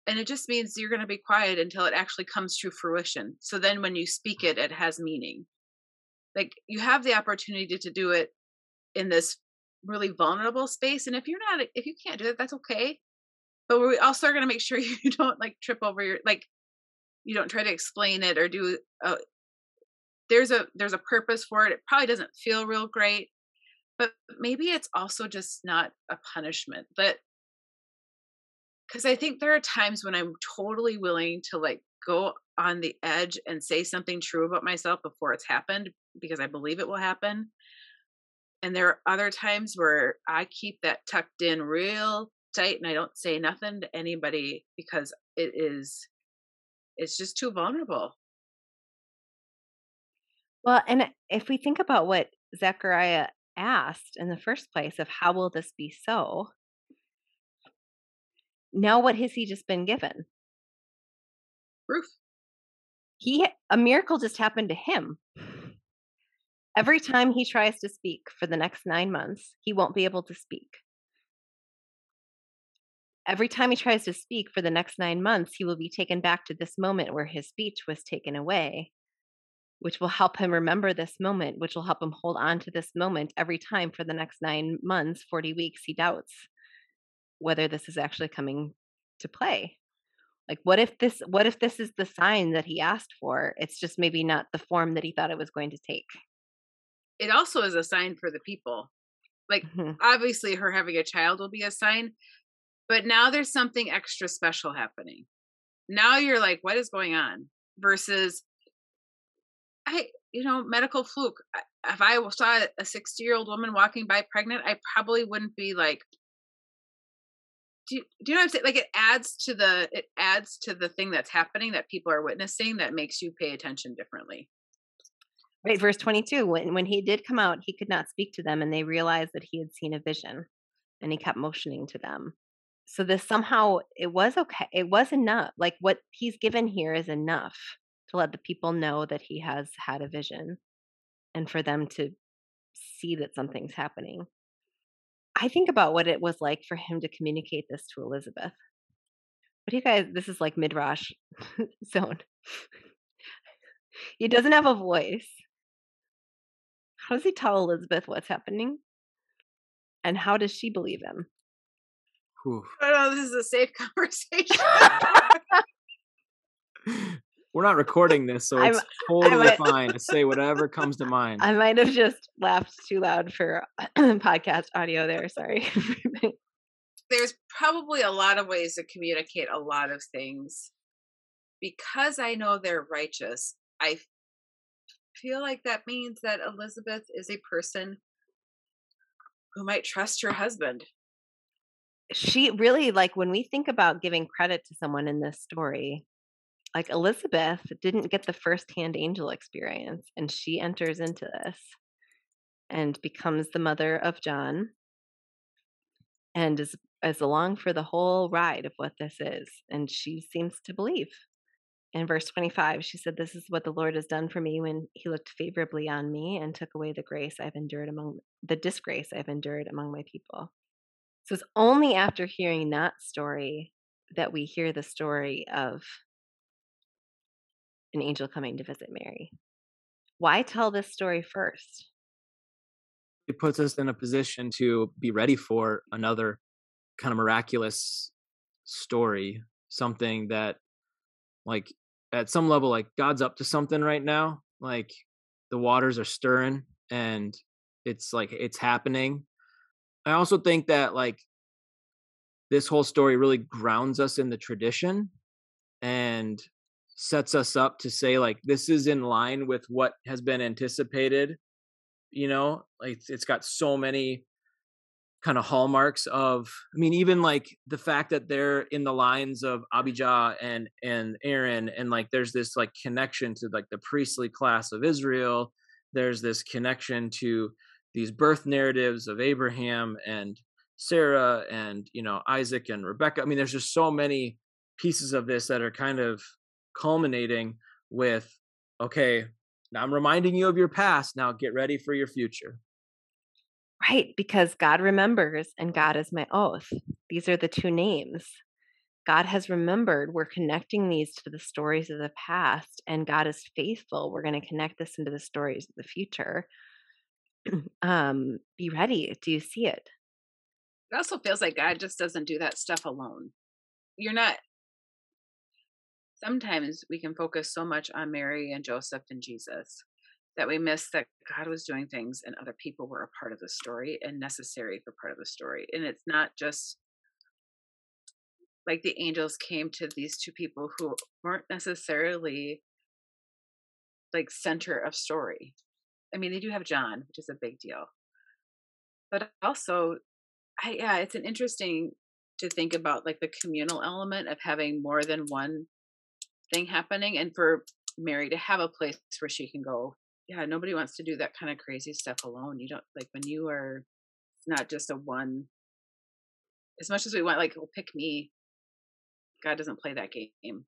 And it just means you're going to be quiet until it actually comes to fruition. So then when you speak it it has meaning. Like you have the opportunity to do it in this really vulnerable space and if you're not if you can't do it that's okay but we also are going to make sure you don't like trip over your like you don't try to explain it or do uh, there's a there's a purpose for it it probably doesn't feel real great but maybe it's also just not a punishment but because i think there are times when i'm totally willing to like go on the edge and say something true about myself before it's happened because i believe it will happen and there are other times where i keep that tucked in real tight and I don't say nothing to anybody because it is it's just too vulnerable. Well, and if we think about what Zechariah asked in the first place of how will this be so? Now what has he just been given? Proof. He a miracle just happened to him. Every time he tries to speak for the next 9 months, he won't be able to speak every time he tries to speak for the next nine months, he will be taken back to this moment where his speech was taken away, which will help him remember this moment, which will help him hold on to this moment every time for the next nine months, 40 weeks. He doubts whether this is actually coming to play. Like, what if this, what if this is the sign that he asked for? It's just maybe not the form that he thought it was going to take. It also is a sign for the people. Like, mm-hmm. obviously, her having a child will be a sign, but now there's something extra special happening. Now you're like, what is going on? Versus, I, you know, medical fluke. If I saw a 60 year old woman walking by pregnant, I probably wouldn't be like, do you, do you know what I'm saying? Like it adds to the it adds to the thing that's happening that people are witnessing that makes you pay attention differently. Right, verse 22. When when he did come out, he could not speak to them, and they realized that he had seen a vision, and he kept motioning to them so this somehow it was okay it was enough like what he's given here is enough to let the people know that he has had a vision and for them to see that something's happening. I think about what it was like for him to communicate this to elizabeth. What do you guys this is like midrash zone. He doesn't have a voice. How does he tell elizabeth what's happening? And how does she believe him Whew. I know this is a safe conversation. We're not recording this, so it's I'm, totally might, fine to say whatever comes to mind. I might have just laughed too loud for podcast audio there. Sorry. There's probably a lot of ways to communicate a lot of things. Because I know they're righteous, I feel like that means that Elizabeth is a person who might trust her husband she really like when we think about giving credit to someone in this story like Elizabeth didn't get the first-hand angel experience, and she enters into this and becomes the mother of John and is is along for the whole ride of what this is. And she seems to believe. In verse 25, she said, This is what the Lord has done for me when he looked favorably on me and took away the grace I've endured among the disgrace I've endured among my people. So it's only after hearing that story that we hear the story of an angel coming to visit Mary. Why tell this story first? It puts us in a position to be ready for another kind of miraculous story, something that like at some level like God's up to something right now. Like the waters are stirring and it's like it's happening. I also think that like this whole story really grounds us in the tradition and sets us up to say like this is in line with what has been anticipated you know? Like it's got so many kind of hallmarks of i mean even like the fact that they're in the lines of abijah and and aaron and like there's this like connection to like the priestly class of israel. There's this connection to these birth narratives of abraham and sarah and you know isaac and rebecca i mean there's just so many pieces of this that are kind of culminating with okay now i'm reminding you of your past now get ready for your future Right, because God remembers and God is my oath. These are the two names. God has remembered. We're connecting these to the stories of the past, and God is faithful. We're going to connect this into the stories of the future. um, be ready. Do you see it? It also feels like God just doesn't do that stuff alone. You're not. Sometimes we can focus so much on Mary and Joseph and Jesus that we miss that God was doing things and other people were a part of the story and necessary for part of the story. And it's not just like the angels came to these two people who weren't necessarily like center of story. I mean, they do have John, which is a big deal. But also, I, yeah, it's an interesting to think about like the communal element of having more than one thing happening and for Mary to have a place where she can go yeah, nobody wants to do that kind of crazy stuff alone. You don't like when you are not just a one. As much as we want, like, well, pick me. God doesn't play that game.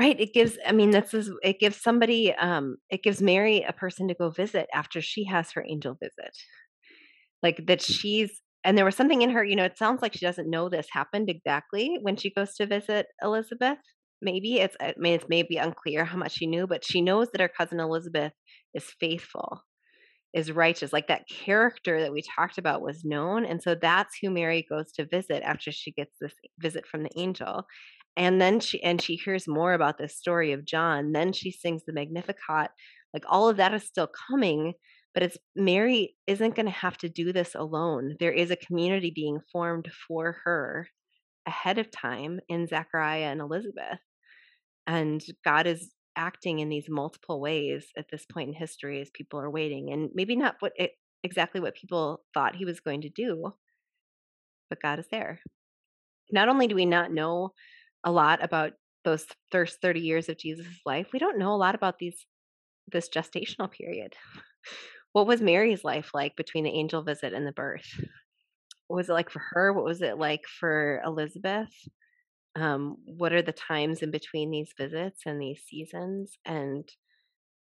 Right. It gives. I mean, this is. It gives somebody. Um. It gives Mary a person to go visit after she has her angel visit. Like that, she's. And there was something in her. You know, it sounds like she doesn't know this happened exactly when she goes to visit Elizabeth maybe it's I mean it's maybe unclear how much she knew, but she knows that her cousin Elizabeth is faithful, is righteous. Like that character that we talked about was known, and so that's who Mary goes to visit after she gets this visit from the angel. And then she and she hears more about this story of John. Then she sings the Magnificat. Like all of that is still coming, but it's Mary isn't going to have to do this alone. There is a community being formed for her ahead of time in Zechariah and Elizabeth and God is acting in these multiple ways at this point in history as people are waiting and maybe not what it, exactly what people thought he was going to do but God is there not only do we not know a lot about those first 30 years of Jesus' life. We don't know a lot about these this gestational period. What was Mary's life like between the angel visit and the birth? What was it like for her? What was it like for Elizabeth? Um, what are the times in between these visits and these seasons? And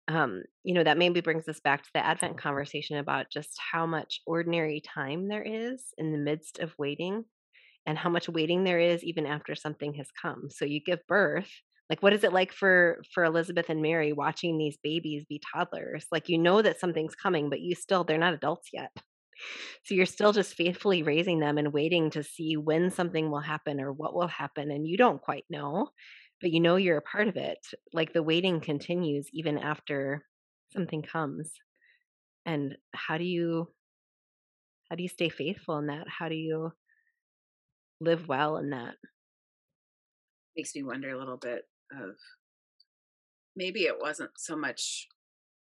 um, you know that maybe brings us back to the advent conversation about just how much ordinary time there is in the midst of waiting and how much waiting there is even after something has come so you give birth like what is it like for for elizabeth and mary watching these babies be toddlers like you know that something's coming but you still they're not adults yet so you're still just faithfully raising them and waiting to see when something will happen or what will happen. And you don't quite know, but you know you're a part of it. Like the waiting continues even after something comes. And how do you how do you stay faithful in that? How do you live well in that? Makes me wonder a little bit of maybe it wasn't so much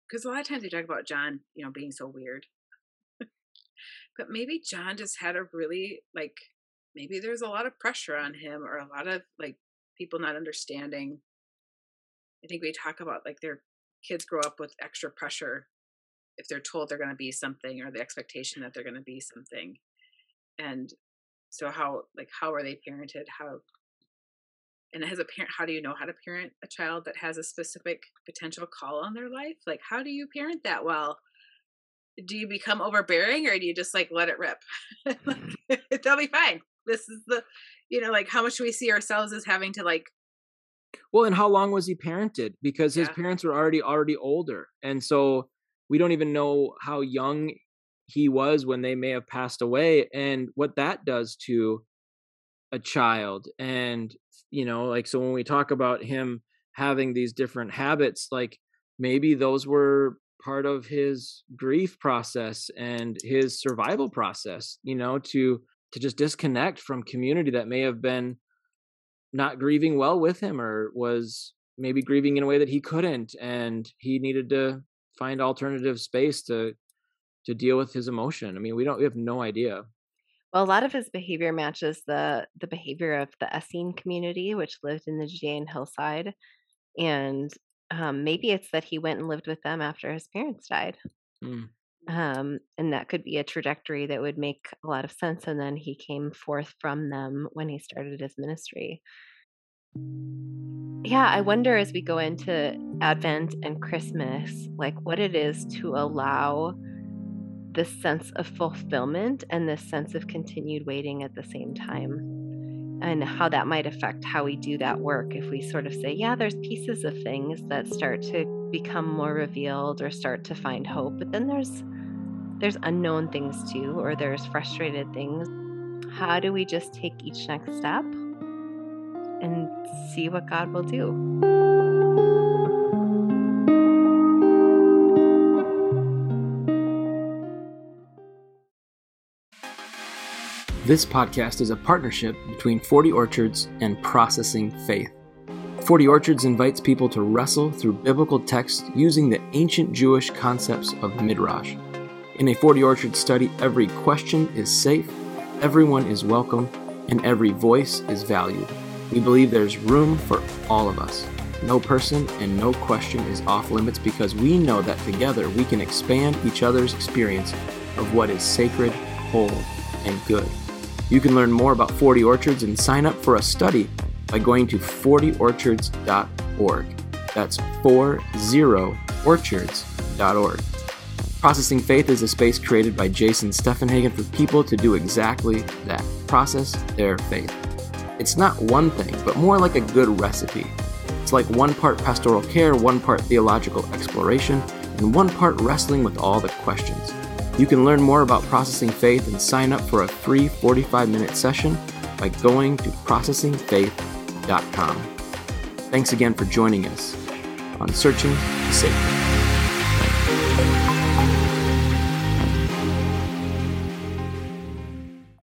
because a lot of times we talk about John, you know, being so weird but maybe John just had a really like maybe there's a lot of pressure on him or a lot of like people not understanding. I think we talk about like their kids grow up with extra pressure if they're told they're going to be something or the expectation that they're going to be something. And so how like how are they parented? How and as a parent how do you know how to parent a child that has a specific potential call on their life? Like how do you parent that well? Do you become overbearing or do you just like let it rip? They'll be fine. This is the you know, like how much do we see ourselves as having to like well, and how long was he parented? Because his yeah. parents were already already older, and so we don't even know how young he was when they may have passed away, and what that does to a child. And you know, like so when we talk about him having these different habits, like maybe those were part of his grief process and his survival process. You know, to to just disconnect from community that may have been not grieving well with him or was maybe grieving in a way that he couldn't and he needed to find alternative space to to deal with his emotion i mean we don't we have no idea. Well a lot of his behavior matches the the behavior of the essene community which lived in the judean hillside and um, maybe it's that he went and lived with them after his parents died. Mm. um, and that could be a trajectory that would make a lot of sense and then he came forth from them when he started his ministry. Yeah, I wonder as we go into Advent and Christmas, like what it is to allow this sense of fulfillment and this sense of continued waiting at the same time, and how that might affect how we do that work. If we sort of say, yeah, there's pieces of things that start to become more revealed or start to find hope, but then there's there's unknown things too, or there's frustrated things. How do we just take each next step and see what God will do. This podcast is a partnership between 40 Orchards and Processing Faith. 40 Orchards invites people to wrestle through biblical texts using the ancient Jewish concepts of Midrash. In a 40 Orchards study, every question is safe, everyone is welcome, and every voice is valued. We believe there's room for all of us. No person and no question is off limits because we know that together we can expand each other's experience of what is sacred, whole, and good. You can learn more about 40 Orchards and sign up for a study by going to 40orchards.org. That's 40orchards.org. Processing Faith is a space created by Jason Steffenhagen for people to do exactly that process their faith. It's not one thing, but more like a good recipe. It's like one part pastoral care, one part theological exploration, and one part wrestling with all the questions. You can learn more about Processing Faith and sign up for a free 45 minute session by going to processingfaith.com. Thanks again for joining us on Searching the Sacred.